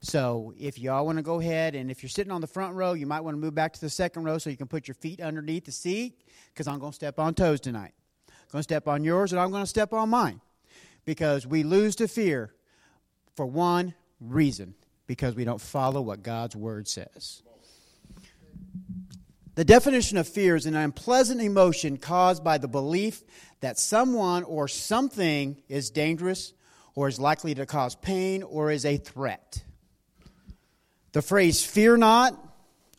So if y'all want to go ahead and if you're sitting on the front row, you might want to move back to the second row so you can put your feet underneath the seat because I'm going to step on toes tonight. I'm going to step on yours and I'm going to step on mine because we lose to fear for one reason because we don't follow what God's word says. The definition of fear is an unpleasant emotion caused by the belief that someone or something is dangerous or is likely to cause pain or is a threat. The phrase fear not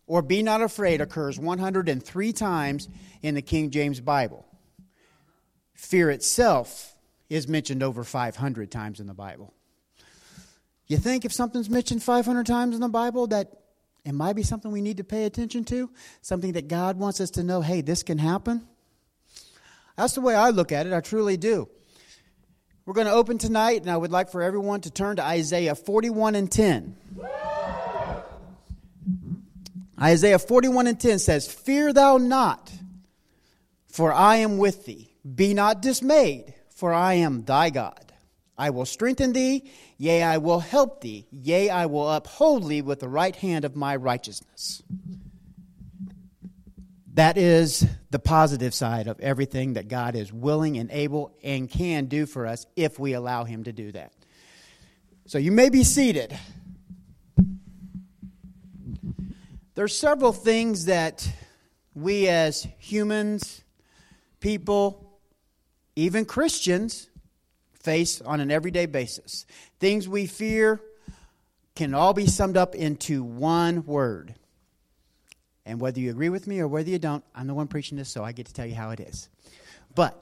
or be not afraid occurs 103 times in the King James Bible. Fear itself is mentioned over 500 times in the Bible. You think if something's mentioned 500 times in the Bible that it might be something we need to pay attention to, something that God wants us to know, hey, this can happen? That's the way I look at it. I truly do. We're going to open tonight, and I would like for everyone to turn to Isaiah 41 and 10. Isaiah 41 and 10 says, Fear thou not, for I am with thee. Be not dismayed, for I am thy God. I will strengthen thee, yea, I will help thee, yea, I will uphold thee with the right hand of my righteousness. That is the positive side of everything that God is willing and able and can do for us if we allow Him to do that. So you may be seated. There's several things that we as humans, people, even Christians, face on an everyday basis. Things we fear can all be summed up into one word. And whether you agree with me or whether you don't, I'm the one preaching this, so I get to tell you how it is. But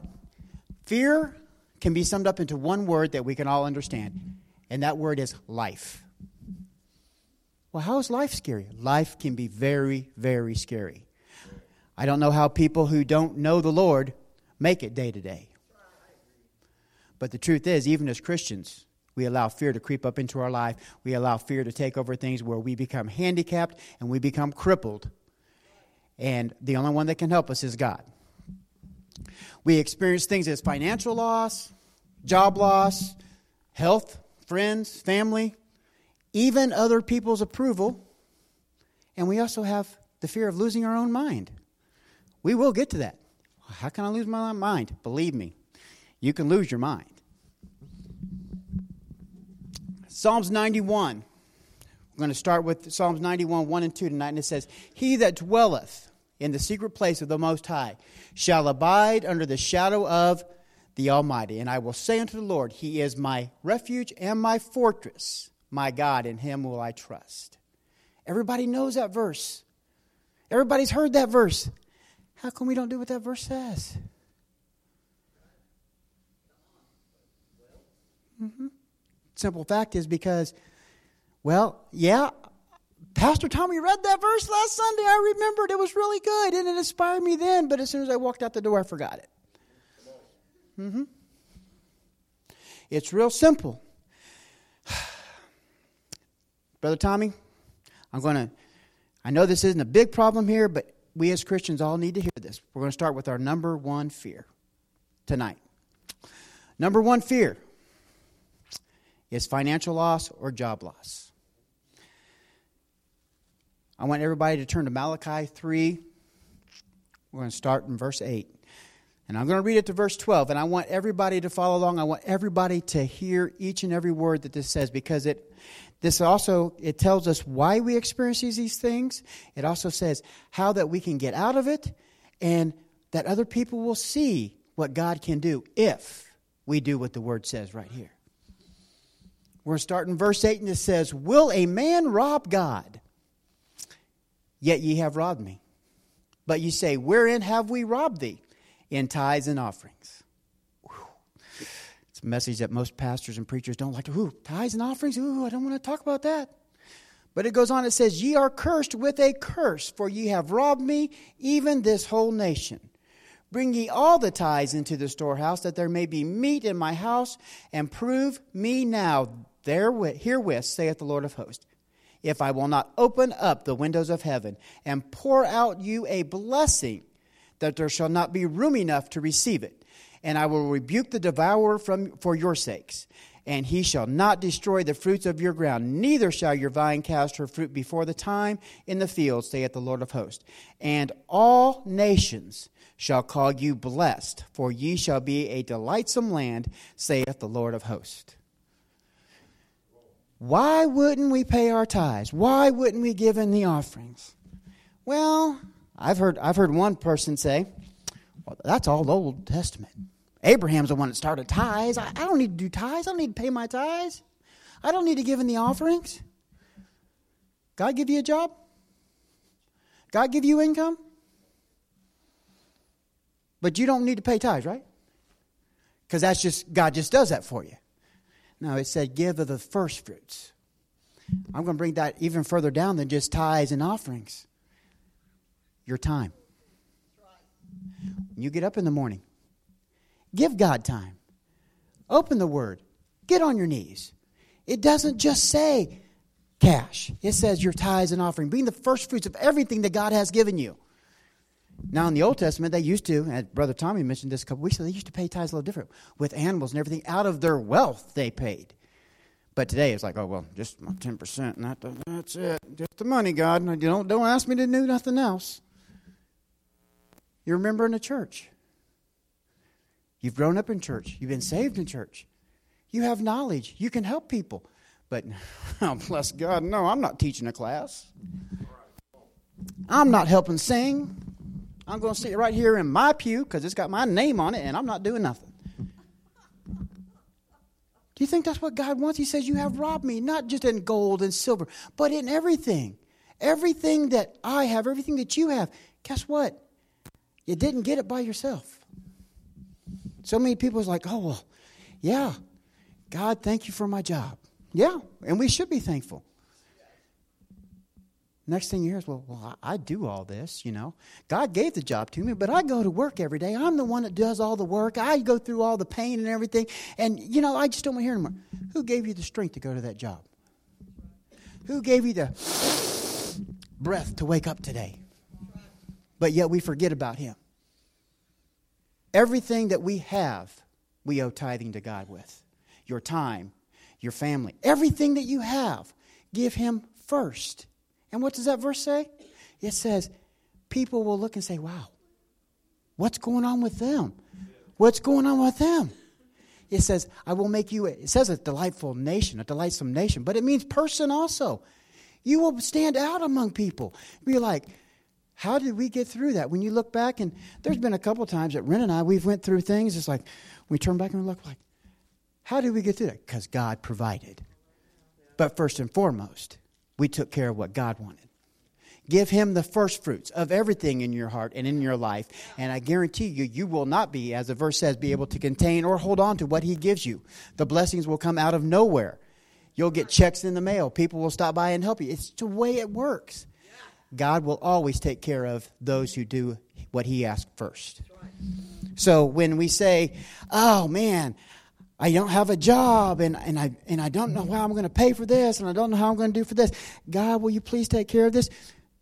fear can be summed up into one word that we can all understand, and that word is life. Well, how is life scary? Life can be very, very scary. I don't know how people who don't know the Lord make it day to day. But the truth is, even as Christians, we allow fear to creep up into our life. We allow fear to take over things where we become handicapped and we become crippled. And the only one that can help us is God. We experience things as financial loss, job loss, health, friends, family, even other people's approval. And we also have the fear of losing our own mind. We will get to that. How can I lose my mind? Believe me, you can lose your mind. Psalms 91. We're going to start with Psalms 91, 1 and 2 tonight, and it says, He that dwelleth in the secret place of the Most High shall abide under the shadow of the Almighty. And I will say unto the Lord, He is my refuge and my fortress, my God, in Him will I trust. Everybody knows that verse. Everybody's heard that verse. How come we don't do what that verse says? Mm-hmm. Simple fact is because, well, yeah, Pastor Tommy read that verse last Sunday. I remembered it was really good and it inspired me then, but as soon as I walked out the door, I forgot it. Mm-hmm. It's real simple. Brother Tommy, I'm going to, I know this isn't a big problem here, but we as Christians all need to hear this. We're going to start with our number one fear tonight. Number one fear is financial loss or job loss. I want everybody to turn to Malachi 3. We're going to start in verse 8. And I'm going to read it to verse 12. And I want everybody to follow along. I want everybody to hear each and every word that this says because it this also it tells us why we experience these things. It also says how that we can get out of it and that other people will see what God can do if we do what the word says right here. We're starting verse 8, and it says, Will a man rob God? Yet ye have robbed me. But you say, Wherein have we robbed thee? In tithes and offerings. It's a message that most pastors and preachers don't like. Ooh, tithes and offerings? Ooh, I don't want to talk about that. But it goes on, it says, Ye are cursed with a curse, for ye have robbed me, even this whole nation. Bring ye all the tithes into the storehouse, that there may be meat in my house, and prove me now Therewith, herewith saith the Lord of hosts, if I will not open up the windows of heaven and pour out you a blessing, that there shall not be room enough to receive it. And I will rebuke the devourer from, for your sakes. and he shall not destroy the fruits of your ground, neither shall your vine cast her fruit before the time in the field, saith the Lord of hosts. And all nations shall call you blessed, for ye shall be a delightsome land, saith the Lord of hosts. Why wouldn't we pay our tithes? Why wouldn't we give in the offerings? Well, I've heard, I've heard one person say, well, that's all Old Testament. Abraham's the one that started tithes. I, I don't need to do tithes. I don't need to pay my tithes. I don't need to give in the offerings. God give you a job? God give you income? But you don't need to pay tithes, right? Because that's just, God just does that for you. No, it said, give of the first fruits. I'm going to bring that even further down than just tithes and offerings. Your time. When you get up in the morning, Give God time. Open the Word. Get on your knees. It doesn't just say cash, it says your tithes and offering, being the first fruits of everything that God has given you. Now, in the Old Testament, they used to, and Brother Tommy mentioned this a couple weeks ago, they used to pay tithes a little different. With animals and everything, out of their wealth, they paid. But today, it's like, oh, well, just my 10%, and that, that's it. Just the money, God. You don't, don't ask me to do nothing else. You remember in the church. You've grown up in church. You've been saved in church. You have knowledge. You can help people. But, oh, bless God, no, I'm not teaching a class. I'm not helping sing. I'm going to sit right here in my pew because it's got my name on it and I'm not doing nothing. Do you think that's what God wants? He says, You have robbed me, not just in gold and silver, but in everything. Everything that I have, everything that you have. Guess what? You didn't get it by yourself. So many people is like, oh, well, yeah, God, thank you for my job. Yeah, and we should be thankful. Next thing you hear is, well, well, I do all this, you know. God gave the job to me, but I go to work every day. I'm the one that does all the work. I go through all the pain and everything. And, you know, I just don't want to hear anymore. Who gave you the strength to go to that job? Who gave you the breath to wake up today? But yet we forget about Him. Everything that we have, we owe tithing to God with. Your time, your family, everything that you have, give Him first. And what does that verse say? It says, people will look and say, wow, what's going on with them? What's going on with them? It says, I will make you, it says a delightful nation, a delightsome nation, but it means person also. You will stand out among people. Be like, how did we get through that? When you look back, and there's been a couple times that Ren and I, we've went through things. It's like we turn back and we look like, how did we get through that? Because God provided. But first and foremost, we took care of what God wanted. Give Him the first fruits of everything in your heart and in your life. And I guarantee you, you will not be, as the verse says, be able to contain or hold on to what He gives you. The blessings will come out of nowhere. You'll get checks in the mail. People will stop by and help you. It's the way it works. God will always take care of those who do what He asks first. So when we say, oh man, I don't have a job and, and, I, and I don't know how I'm going to pay for this and I don't know how I'm going to do for this, God, will you please take care of this?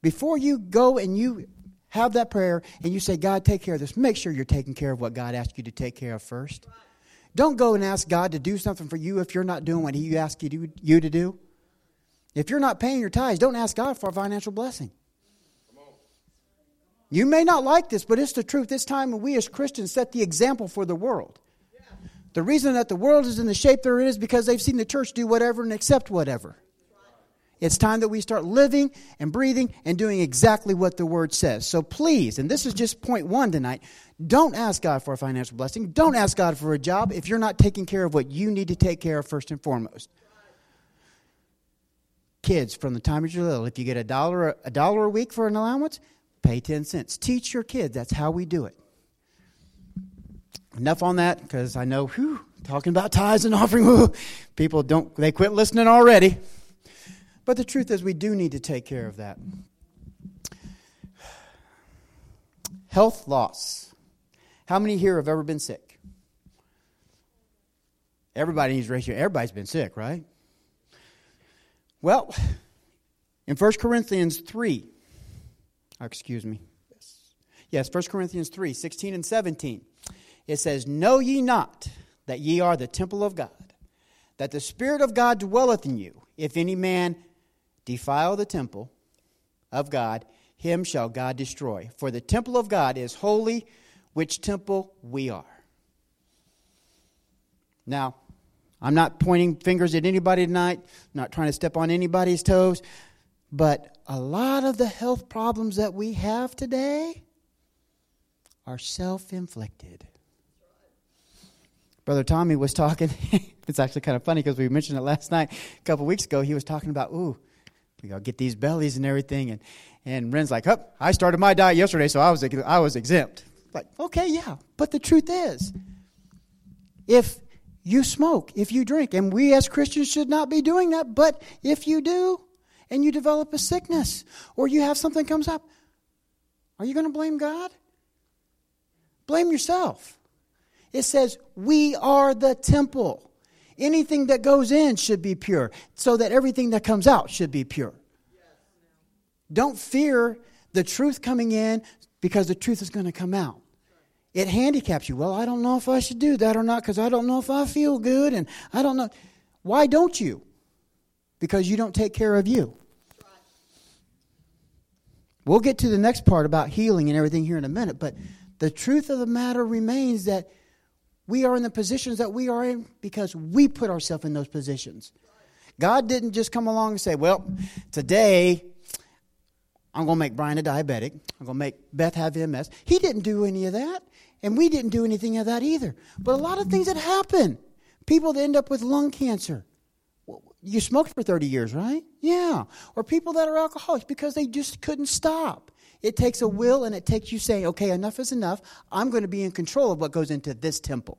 Before you go and you have that prayer and you say, God, take care of this, make sure you're taking care of what God asked you to take care of first. Don't go and ask God to do something for you if you're not doing what He asked you to, you to do. If you're not paying your tithes, don't ask God for a financial blessing. You may not like this, but it's the truth. This time when we as Christians set the example for the world. The reason that the world is in the shape there is because they've seen the church do whatever and accept whatever. It's time that we start living and breathing and doing exactly what the word says. So please, and this is just point one tonight, don't ask God for a financial blessing. Don't ask God for a job if you're not taking care of what you need to take care of first and foremost kids from the time you're little. If you get a dollar a dollar a week for an allowance, pay 10 cents. Teach your kids. That's how we do it. Enough on that because I know, whew, talking about tithes and offering, whew, people don't, they quit listening already. But the truth is, we do need to take care of that. Health loss. How many here have ever been sick? Everybody needs to raise your Everybody's been sick, right? Well, in 1 Corinthians 3, excuse me, yes, yes 1 Corinthians 3, 16 and 17, it says, Know ye not that ye are the temple of God, that the Spirit of God dwelleth in you. If any man defile the temple of God, him shall God destroy. For the temple of God is holy, which temple we are. Now, I'm not pointing fingers at anybody tonight, not trying to step on anybody's toes, but a lot of the health problems that we have today are self inflicted. Brother Tommy was talking. it's actually kind of funny because we mentioned it last night. A couple weeks ago, he was talking about, ooh, we got to get these bellies and everything. And, and Ren's like, oh, I started my diet yesterday, so I was, I was exempt. Like, okay, yeah. But the truth is, if you smoke, if you drink, and we as Christians should not be doing that, but if you do, and you develop a sickness, or you have something comes up, are you going to blame God? Blame yourself. It says, We are the temple. Anything that goes in should be pure, so that everything that comes out should be pure. Don't fear the truth coming in because the truth is going to come out. It handicaps you. Well, I don't know if I should do that or not because I don't know if I feel good and I don't know. Why don't you? Because you don't take care of you. We'll get to the next part about healing and everything here in a minute, but the truth of the matter remains that we are in the positions that we are in because we put ourselves in those positions. God didn't just come along and say, Well, today I'm going to make Brian a diabetic. I'm going to make Beth have MS. He didn't do any of that. And we didn't do anything of that either. But a lot of things that happen. People that end up with lung cancer. You smoked for 30 years, right? Yeah. Or people that are alcoholics because they just couldn't stop. It takes a will and it takes you saying, okay, enough is enough. I'm going to be in control of what goes into this temple.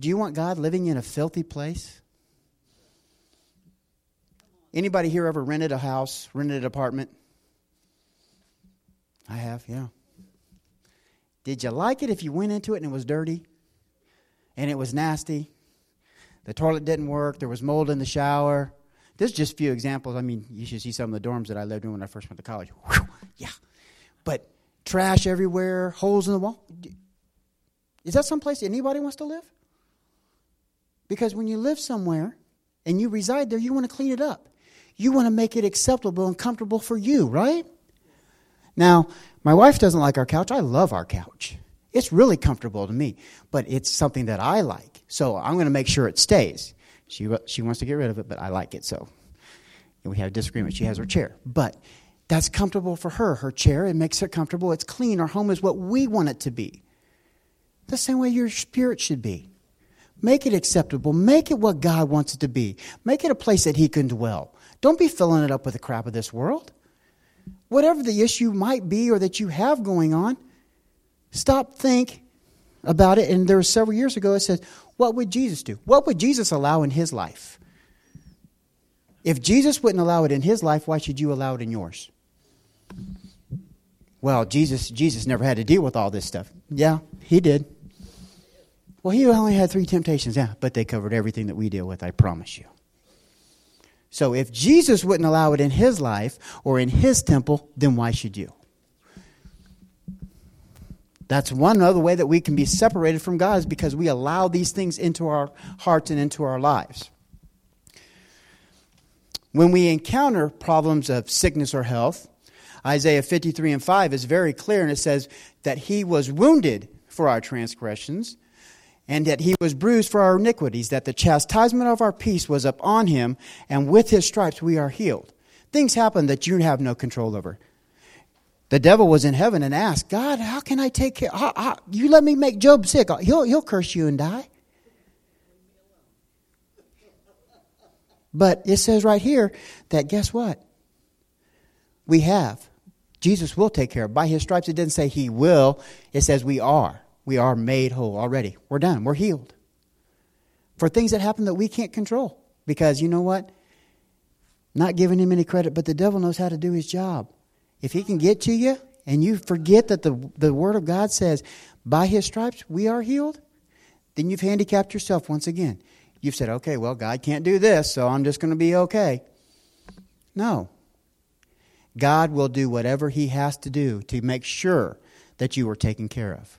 Do you want God living in a filthy place? Anybody here ever rented a house, rented an apartment? I have, yeah. Did you like it if you went into it and it was dirty and it was nasty? The toilet didn't work, there was mold in the shower. There's just a few examples. I mean, you should see some of the dorms that I lived in when I first went to college. Whew, yeah. But trash everywhere, holes in the wall. Is that someplace anybody wants to live? Because when you live somewhere and you reside there, you want to clean it up. You want to make it acceptable and comfortable for you, right? Now, my wife doesn't like our couch. I love our couch. It's really comfortable to me, but it's something that I like. So I'm going to make sure it stays. She, she wants to get rid of it, but I like it. So we have a disagreement. She has her chair. But that's comfortable for her. Her chair, it makes her comfortable. It's clean. Our home is what we want it to be. The same way your spirit should be. Make it acceptable. Make it what God wants it to be. Make it a place that He can dwell. Don't be filling it up with the crap of this world. Whatever the issue might be or that you have going on, stop, think about it. And there were several years ago, it said, What would Jesus do? What would Jesus allow in His life? If Jesus wouldn't allow it in His life, why should you allow it in yours? Well, Jesus, Jesus never had to deal with all this stuff. Yeah, He did. Well, he only had three temptations. Yeah, but they covered everything that we deal with, I promise you. So if Jesus wouldn't allow it in his life or in his temple, then why should you? That's one other way that we can be separated from God is because we allow these things into our hearts and into our lives. When we encounter problems of sickness or health, Isaiah 53 and 5 is very clear and it says that he was wounded for our transgressions and that he was bruised for our iniquities, that the chastisement of our peace was upon him, and with his stripes we are healed. Things happen that you have no control over. The devil was in heaven and asked, God, how can I take care? How, how, you let me make Job sick. He'll, he'll curse you and die. But it says right here that guess what? We have. Jesus will take care of. By his stripes, it didn't say he will, it says we are we are made whole already. We're done. We're healed. For things that happen that we can't control. Because you know what? Not giving him any credit, but the devil knows how to do his job. If he can get to you and you forget that the, the Word of God says, by his stripes we are healed, then you've handicapped yourself once again. You've said, okay, well, God can't do this, so I'm just going to be okay. No. God will do whatever he has to do to make sure that you are taken care of.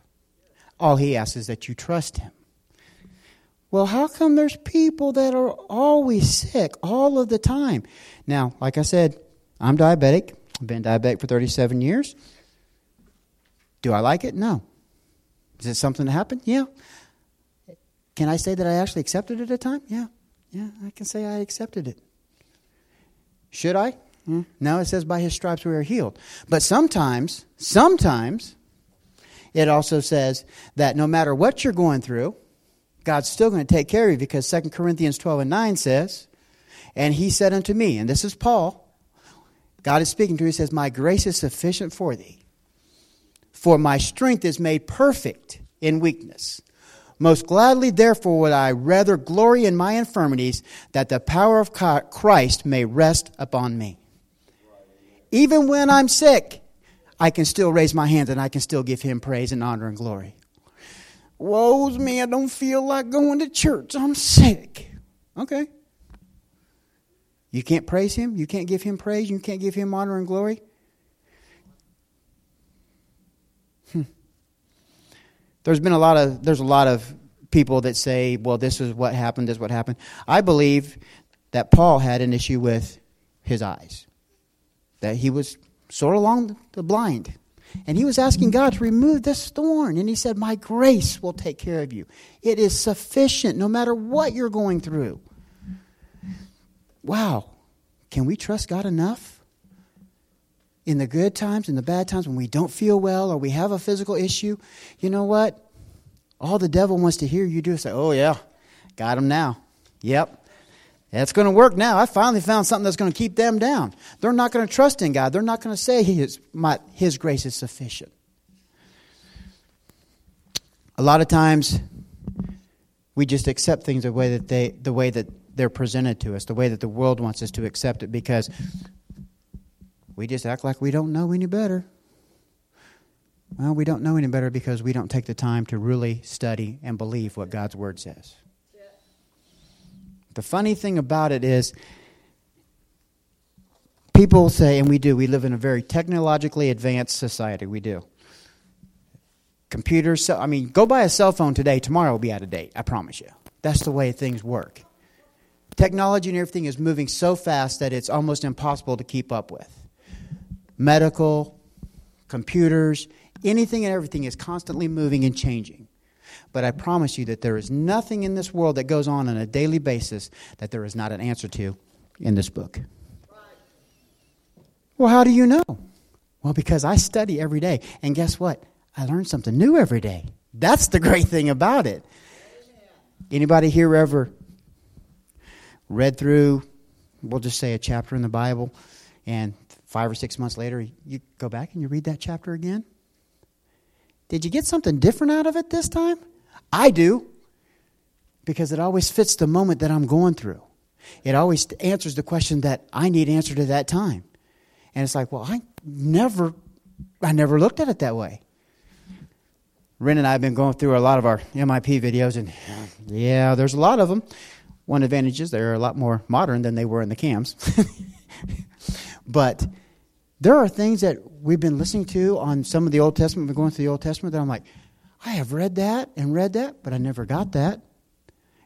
All he asks is that you trust him. Well, how come there's people that are always sick all of the time? Now, like I said, I'm diabetic. I've been diabetic for 37 years. Do I like it? No. Is it something that happened? Yeah. Can I say that I actually accepted it at a time? Yeah. Yeah, I can say I accepted it. Should I? Mm. No, it says by his stripes we are healed. But sometimes, sometimes, it also says that no matter what you're going through, God's still going to take care of you because 2 Corinthians 12 and 9 says, And he said unto me, and this is Paul, God is speaking to him, he says, My grace is sufficient for thee, for my strength is made perfect in weakness. Most gladly, therefore, would I rather glory in my infirmities, that the power of Christ may rest upon me. Even when I'm sick, I can still raise my hands and I can still give him praise and honor and glory. Woe's me, I don't feel like going to church. I'm sick. Okay. You can't praise him? You can't give him praise? You can't give him honor and glory? Hmm. There's been a lot of there's a lot of people that say, well, this is what happened, this is what happened. I believe that Paul had an issue with his eyes. That he was sort of along the blind. And he was asking God to remove this thorn. And he said, My grace will take care of you. It is sufficient no matter what you're going through. Wow. Can we trust God enough? In the good times, in the bad times, when we don't feel well or we have a physical issue, you know what? All the devil wants to hear you do is say, Oh, yeah, got him now. Yep, that's going to work now. I finally found something that's going to keep them down. They're not going to trust in God. They're not going to say his, my, his grace is sufficient. A lot of times, we just accept things the way that they, the way that they're presented to us, the way that the world wants us to accept it, because we just act like we don't know any better. Well, we don't know any better because we don't take the time to really study and believe what God's Word says. The funny thing about it is, people say, and we do, we live in a very technologically advanced society. We do. Computers, so, I mean, go buy a cell phone today, tomorrow will be out of date, I promise you. That's the way things work. Technology and everything is moving so fast that it's almost impossible to keep up with. Medical, computers, anything and everything is constantly moving and changing. But I promise you that there is nothing in this world that goes on on a daily basis that there is not an answer to in this book. Well, how do you know? Well, because I study every day. And guess what? I learn something new every day. That's the great thing about it. Anybody here ever read through, we'll just say a chapter in the Bible, and five or six months later, you go back and you read that chapter again? Did you get something different out of it this time? I do, because it always fits the moment that I'm going through. It always answers the question that I need answered at that time. And it's like, well, I never, I never looked at it that way. Ren and I have been going through a lot of our MIP videos, and yeah, there's a lot of them. One advantage is they're a lot more modern than they were in the cams. but there are things that we've been listening to on some of the Old Testament, been going through the Old Testament, that I'm like, I have read that and read that, but I never got that. And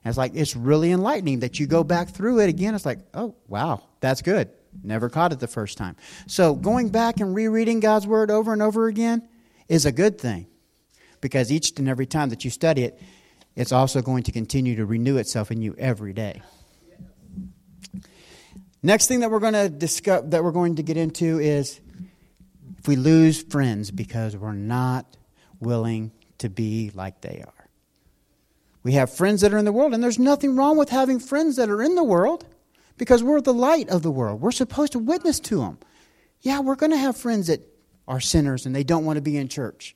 it's like, it's really enlightening that you go back through it again. It's like, oh, wow, that's good. Never caught it the first time. So going back and rereading God's Word over and over again is a good thing because each and every time that you study it, it's also going to continue to renew itself in you every day. Next thing that we're going to discuss, that we're going to get into is if we lose friends because we're not willing to be like they are. We have friends that are in the world, and there's nothing wrong with having friends that are in the world because we're the light of the world. We're supposed to witness to them. Yeah, we're going to have friends that are sinners and they don't want to be in church.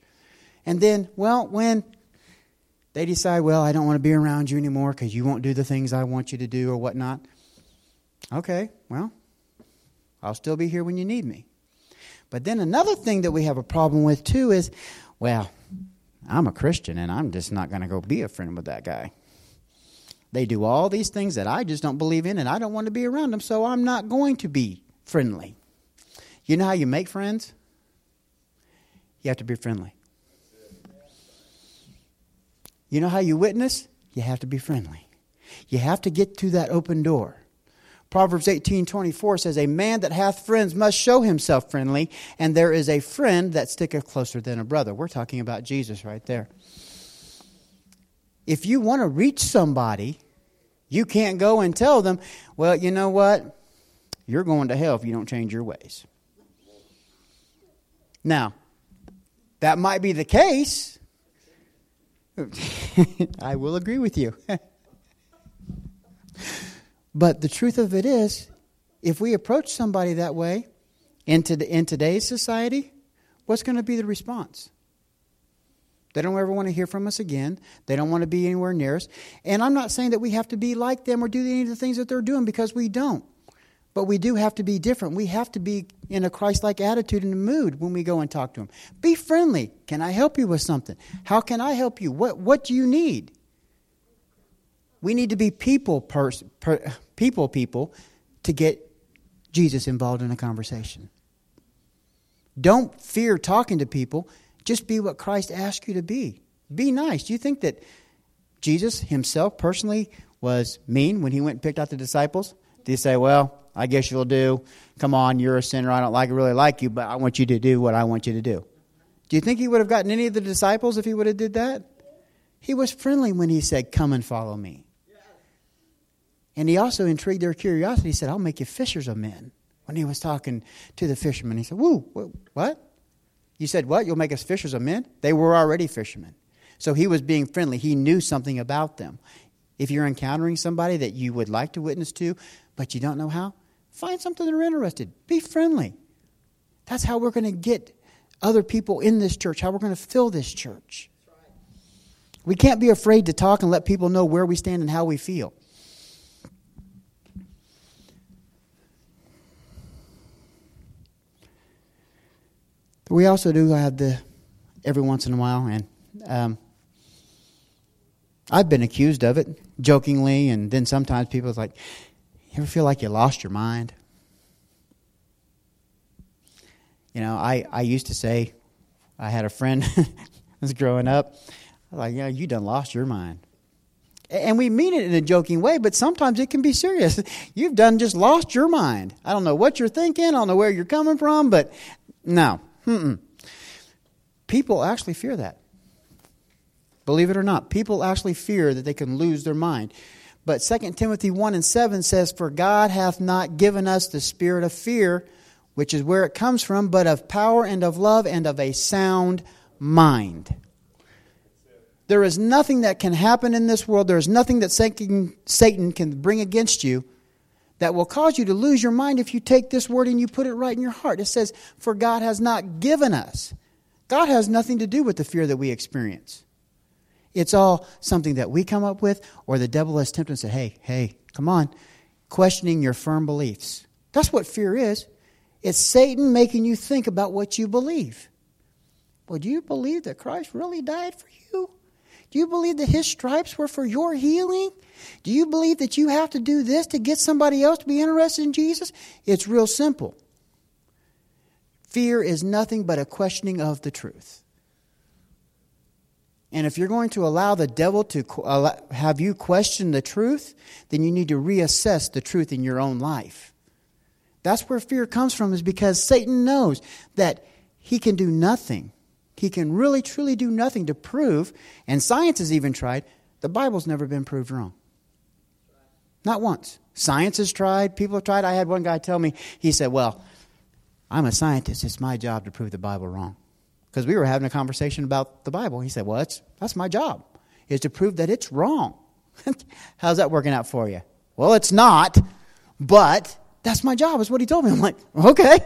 And then, well, when they decide, well, I don't want to be around you anymore because you won't do the things I want you to do or whatnot. Okay, well, I'll still be here when you need me. But then another thing that we have a problem with too is, well, I'm a Christian and I'm just not going to go be a friend with that guy. They do all these things that I just don't believe in and I don't want to be around them, so I'm not going to be friendly. You know how you make friends? You have to be friendly. You know how you witness? you have to be friendly. You have to get to that open door. Proverbs 18:24 says a man that hath friends must show himself friendly and there is a friend that sticketh closer than a brother. We're talking about Jesus right there. If you want to reach somebody, you can't go and tell them, well, you know what? You're going to hell if you don't change your ways. Now, that might be the case. I will agree with you. but the truth of it is, if we approach somebody that way in, to, in today's society, what's going to be the response? They don't ever want to hear from us again. They don't want to be anywhere near us. And I'm not saying that we have to be like them or do any of the things that they're doing because we don't. But we do have to be different. We have to be in a Christ like attitude and mood when we go and talk to them. Be friendly. Can I help you with something? How can I help you? What, what do you need? We need to be people, pers- per, people, people to get Jesus involved in a conversation. Don't fear talking to people just be what Christ asked you to be. Be nice. Do you think that Jesus himself personally was mean when he went and picked out the disciples? Did he say, Well, I guess you'll do. Come on, you're a sinner. I don't like really like you, but I want you to do what I want you to do. Do you think he would have gotten any of the disciples if he would have did that? He was friendly when he said, Come and follow me. And he also intrigued their curiosity. He said, I'll make you fishers of men. When he was talking to the fishermen, he said, Woo, what? You said, What? You'll make us fishers of men? They were already fishermen. So he was being friendly. He knew something about them. If you're encountering somebody that you would like to witness to, but you don't know how, find something they're interested. Be friendly. That's how we're going to get other people in this church, how we're going to fill this church. We can't be afraid to talk and let people know where we stand and how we feel. we also do have the every once in a while, and um, I've been accused of it jokingly, and then sometimes people are like, "You ever feel like you lost your mind?" You know, I I used to say, I had a friend was growing up, like, "Yeah, you done lost your mind." And we mean it in a joking way, but sometimes it can be serious. You've done just lost your mind. I don't know what you're thinking. I don't know where you're coming from, but no, Mm-mm. People actually fear that. Believe it or not, people actually fear that they can lose their mind. But 2 Timothy 1 and 7 says, For God hath not given us the spirit of fear, which is where it comes from, but of power and of love and of a sound mind. There is nothing that can happen in this world, there is nothing that Satan can bring against you that will cause you to lose your mind if you take this word and you put it right in your heart. It says, For God has not given us. God has nothing to do with the fear that we experience. It's all something that we come up with, or the devil has tempted and said, Hey, hey, come on, questioning your firm beliefs. That's what fear is. It's Satan making you think about what you believe. Well, do you believe that Christ really died for you? Do you believe that his stripes were for your healing? Do you believe that you have to do this to get somebody else to be interested in Jesus? It's real simple. Fear is nothing but a questioning of the truth. And if you're going to allow the devil to have you question the truth, then you need to reassess the truth in your own life. That's where fear comes from, is because Satan knows that he can do nothing. He can really, truly do nothing to prove, and science has even tried, the Bible's never been proved wrong. Not once. Science has tried, people have tried. I had one guy tell me, he said, Well, I'm a scientist. It's my job to prove the Bible wrong. Because we were having a conversation about the Bible. He said, Well, that's, that's my job, is to prove that it's wrong. How's that working out for you? Well, it's not, but that's my job, is what he told me. I'm like, Okay.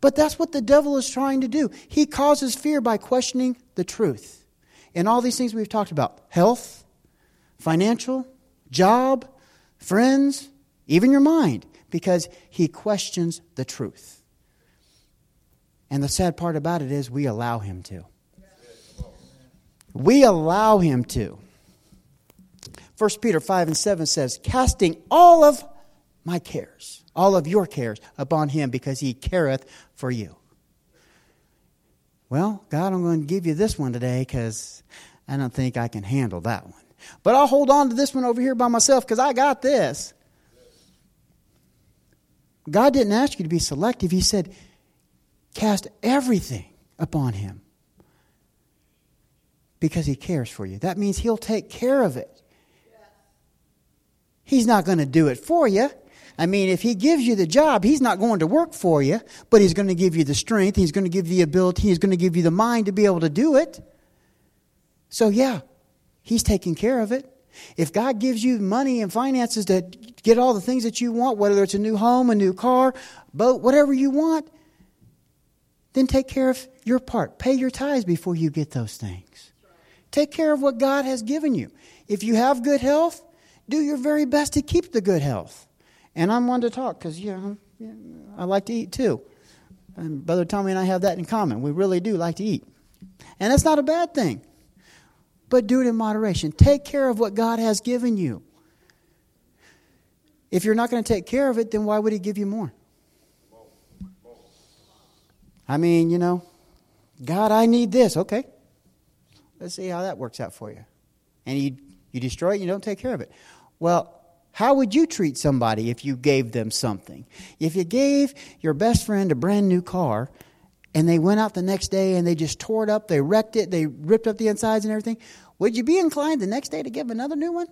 But that's what the devil is trying to do. He causes fear by questioning the truth. And all these things we've talked about health, financial, job, friends, even your mind, because he questions the truth. And the sad part about it is we allow him to. We allow him to. 1 Peter 5 and 7 says, casting all of my cares, all of your cares upon him because he careth for you. Well, God, I'm going to give you this one today because I don't think I can handle that one. But I'll hold on to this one over here by myself because I got this. God didn't ask you to be selective. He said, cast everything upon Him because He cares for you. That means He'll take care of it. He's not going to do it for you. I mean, if he gives you the job, he's not going to work for you, but he's going to give you the strength, he's going to give you the ability, he's going to give you the mind to be able to do it. So, yeah, he's taking care of it. If God gives you money and finances to get all the things that you want, whether it's a new home, a new car, boat, whatever you want, then take care of your part. Pay your tithes before you get those things. Take care of what God has given you. If you have good health, do your very best to keep the good health. And I'm one to talk because, you know, I like to eat too. And Brother Tommy and I have that in common. We really do like to eat. And that's not a bad thing. But do it in moderation. Take care of what God has given you. If you're not going to take care of it, then why would He give you more? I mean, you know, God, I need this. Okay. Let's see how that works out for you. And you, you destroy it, you don't take care of it. Well, how would you treat somebody if you gave them something? If you gave your best friend a brand new car and they went out the next day and they just tore it up, they wrecked it, they ripped up the insides and everything, would you be inclined the next day to give another new one?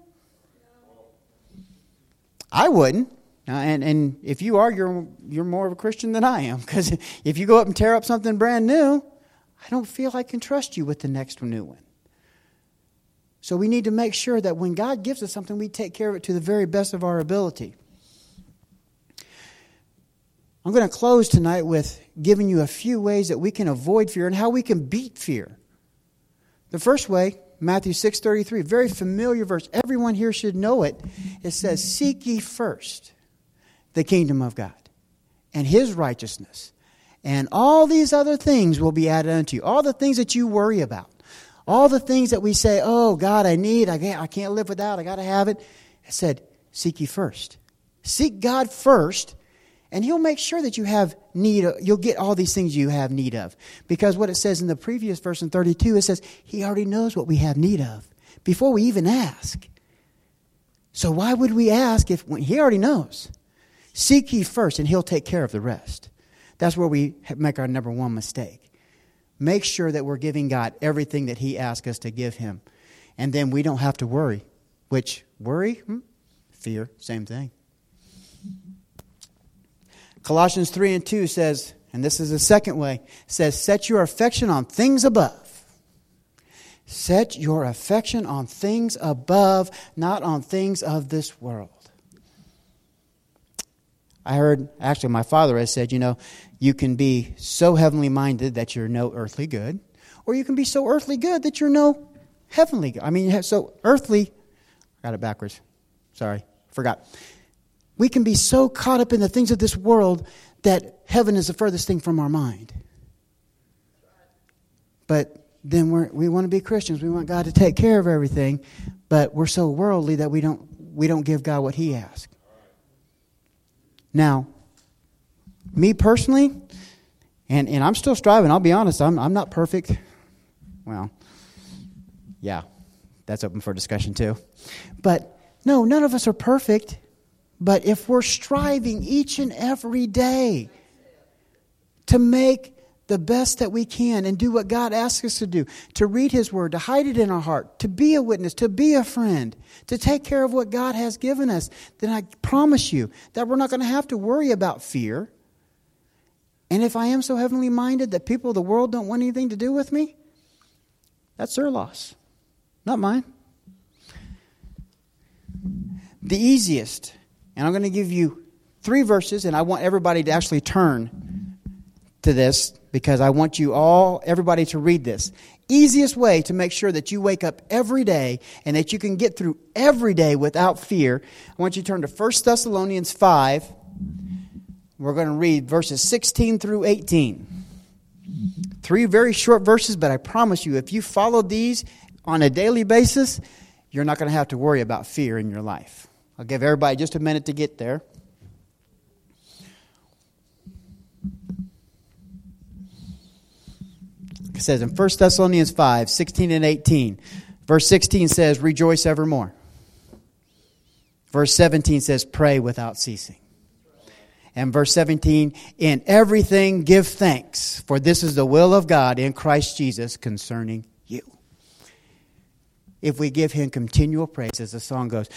I wouldn't. Uh, and, and if you are, you're, you're more of a Christian than I am. Because if you go up and tear up something brand new, I don't feel I can trust you with the next new one. So we need to make sure that when God gives us something, we take care of it to the very best of our ability. I'm going to close tonight with giving you a few ways that we can avoid fear and how we can beat fear. The first way, Matthew 6:33, very familiar verse. Everyone here should know it. It says, "Seek ye first the kingdom of God and his righteousness, and all these other things will be added unto you. All the things that you worry about. All the things that we say, oh, God, I need, I can't, I can't live without, I got to have it. I said, seek ye first. Seek God first, and He'll make sure that you have need, you'll get all these things you have need of. Because what it says in the previous verse in 32, it says, He already knows what we have need of before we even ask. So why would we ask if He already knows? Seek ye first, and He'll take care of the rest. That's where we make our number one mistake make sure that we're giving God everything that He asks us to give Him. And then we don't have to worry. Which, worry? Hmm? Fear, same thing. Colossians 3 and 2 says, and this is the second way, says, Set your affection on things above. Set your affection on things above, not on things of this world. I heard, actually, my father has said, you know, you can be so heavenly minded that you're no earthly good, or you can be so earthly good that you're no heavenly good. I mean, so earthly, I got it backwards. Sorry, forgot. We can be so caught up in the things of this world that heaven is the furthest thing from our mind. But then we we want to be Christians. We want God to take care of everything, but we're so worldly that we don't, we don't give God what He asks. Now, me personally, and, and I'm still striving, I'll be honest, I'm, I'm not perfect. Well, yeah, that's open for discussion too. But no, none of us are perfect. But if we're striving each and every day to make the best that we can and do what God asks us to do to read His Word, to hide it in our heart, to be a witness, to be a friend, to take care of what God has given us, then I promise you that we're not going to have to worry about fear. And if I am so heavenly minded that people of the world don't want anything to do with me, that's their loss, not mine. The easiest, and I'm going to give you three verses, and I want everybody to actually turn to this because I want you all, everybody, to read this. Easiest way to make sure that you wake up every day and that you can get through every day without fear. I want you to turn to 1 Thessalonians 5. We're going to read verses 16 through 18. Three very short verses, but I promise you, if you follow these on a daily basis, you're not going to have to worry about fear in your life. I'll give everybody just a minute to get there. Says in 1 Thessalonians 5 16 and 18, Verse 16 says, Rejoice evermore. Verse 17 says, Pray without ceasing. And verse 17, In everything give thanks, for this is the will of God in Christ Jesus concerning you. If we give him continual praise, as the song goes,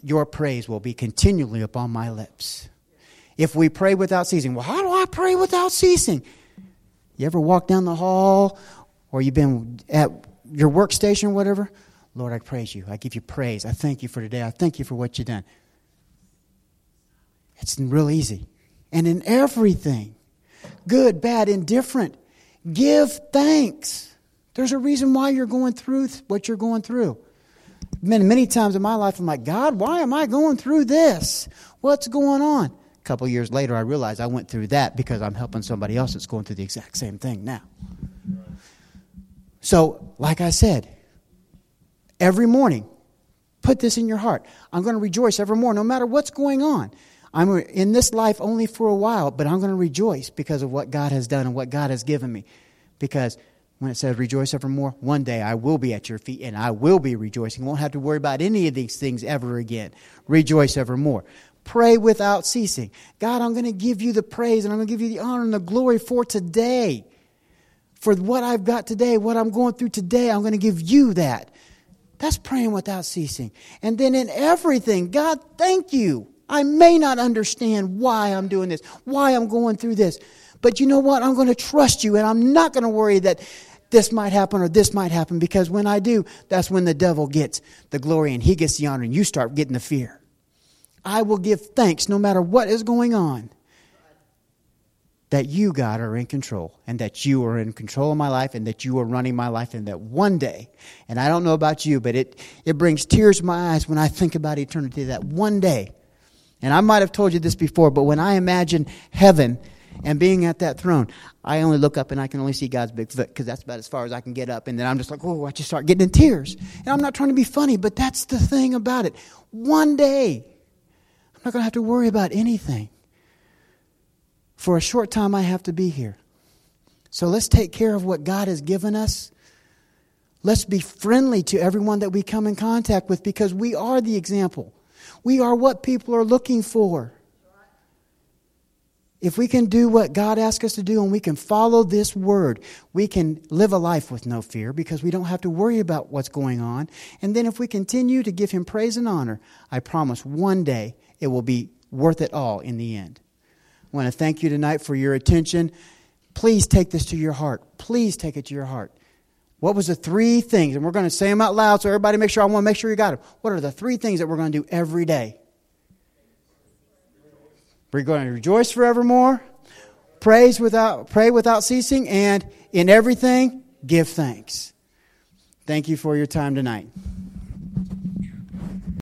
your praise will be continually upon my lips. If we pray without ceasing, well, how do I pray without ceasing? You ever walk down the hall or you've been at your workstation or whatever? Lord, I praise you. I give you praise. I thank you for today. I thank you for what you've done. It's real easy. And in everything, good, bad, indifferent, give thanks. There's a reason why you're going through what you're going through. Many, many times in my life, I'm like, God, why am I going through this? What's going on? Couple years later, I realized I went through that because I'm helping somebody else that's going through the exact same thing now. So, like I said, every morning, put this in your heart. I'm going to rejoice evermore, no matter what's going on. I'm in this life only for a while, but I'm going to rejoice because of what God has done and what God has given me. Because when it says rejoice evermore, one day I will be at your feet and I will be rejoicing. Won't have to worry about any of these things ever again. Rejoice evermore. Pray without ceasing. God, I'm going to give you the praise and I'm going to give you the honor and the glory for today. For what I've got today, what I'm going through today, I'm going to give you that. That's praying without ceasing. And then in everything, God, thank you. I may not understand why I'm doing this, why I'm going through this. But you know what? I'm going to trust you and I'm not going to worry that this might happen or this might happen because when I do, that's when the devil gets the glory and he gets the honor and you start getting the fear. I will give thanks no matter what is going on that you, God, are in control and that you are in control of my life and that you are running my life and that one day, and I don't know about you, but it, it brings tears to my eyes when I think about eternity that one day, and I might have told you this before, but when I imagine heaven and being at that throne, I only look up and I can only see God's big foot because that's about as far as I can get up. And then I'm just like, oh, I just start getting in tears. And I'm not trying to be funny, but that's the thing about it. One day, not going to have to worry about anything. For a short time, I have to be here. So let's take care of what God has given us. Let's be friendly to everyone that we come in contact with because we are the example. We are what people are looking for. If we can do what God asks us to do and we can follow this word, we can live a life with no fear because we don't have to worry about what's going on. And then if we continue to give Him praise and honor, I promise one day it will be worth it all in the end. I want to thank you tonight for your attention. Please take this to your heart. Please take it to your heart. What was the three things? And we're going to say them out loud so everybody make sure I want to make sure you got them. What are the three things that we're going to do every day? We're going to rejoice forevermore, praise without pray without ceasing, and in everything give thanks. Thank you for your time tonight.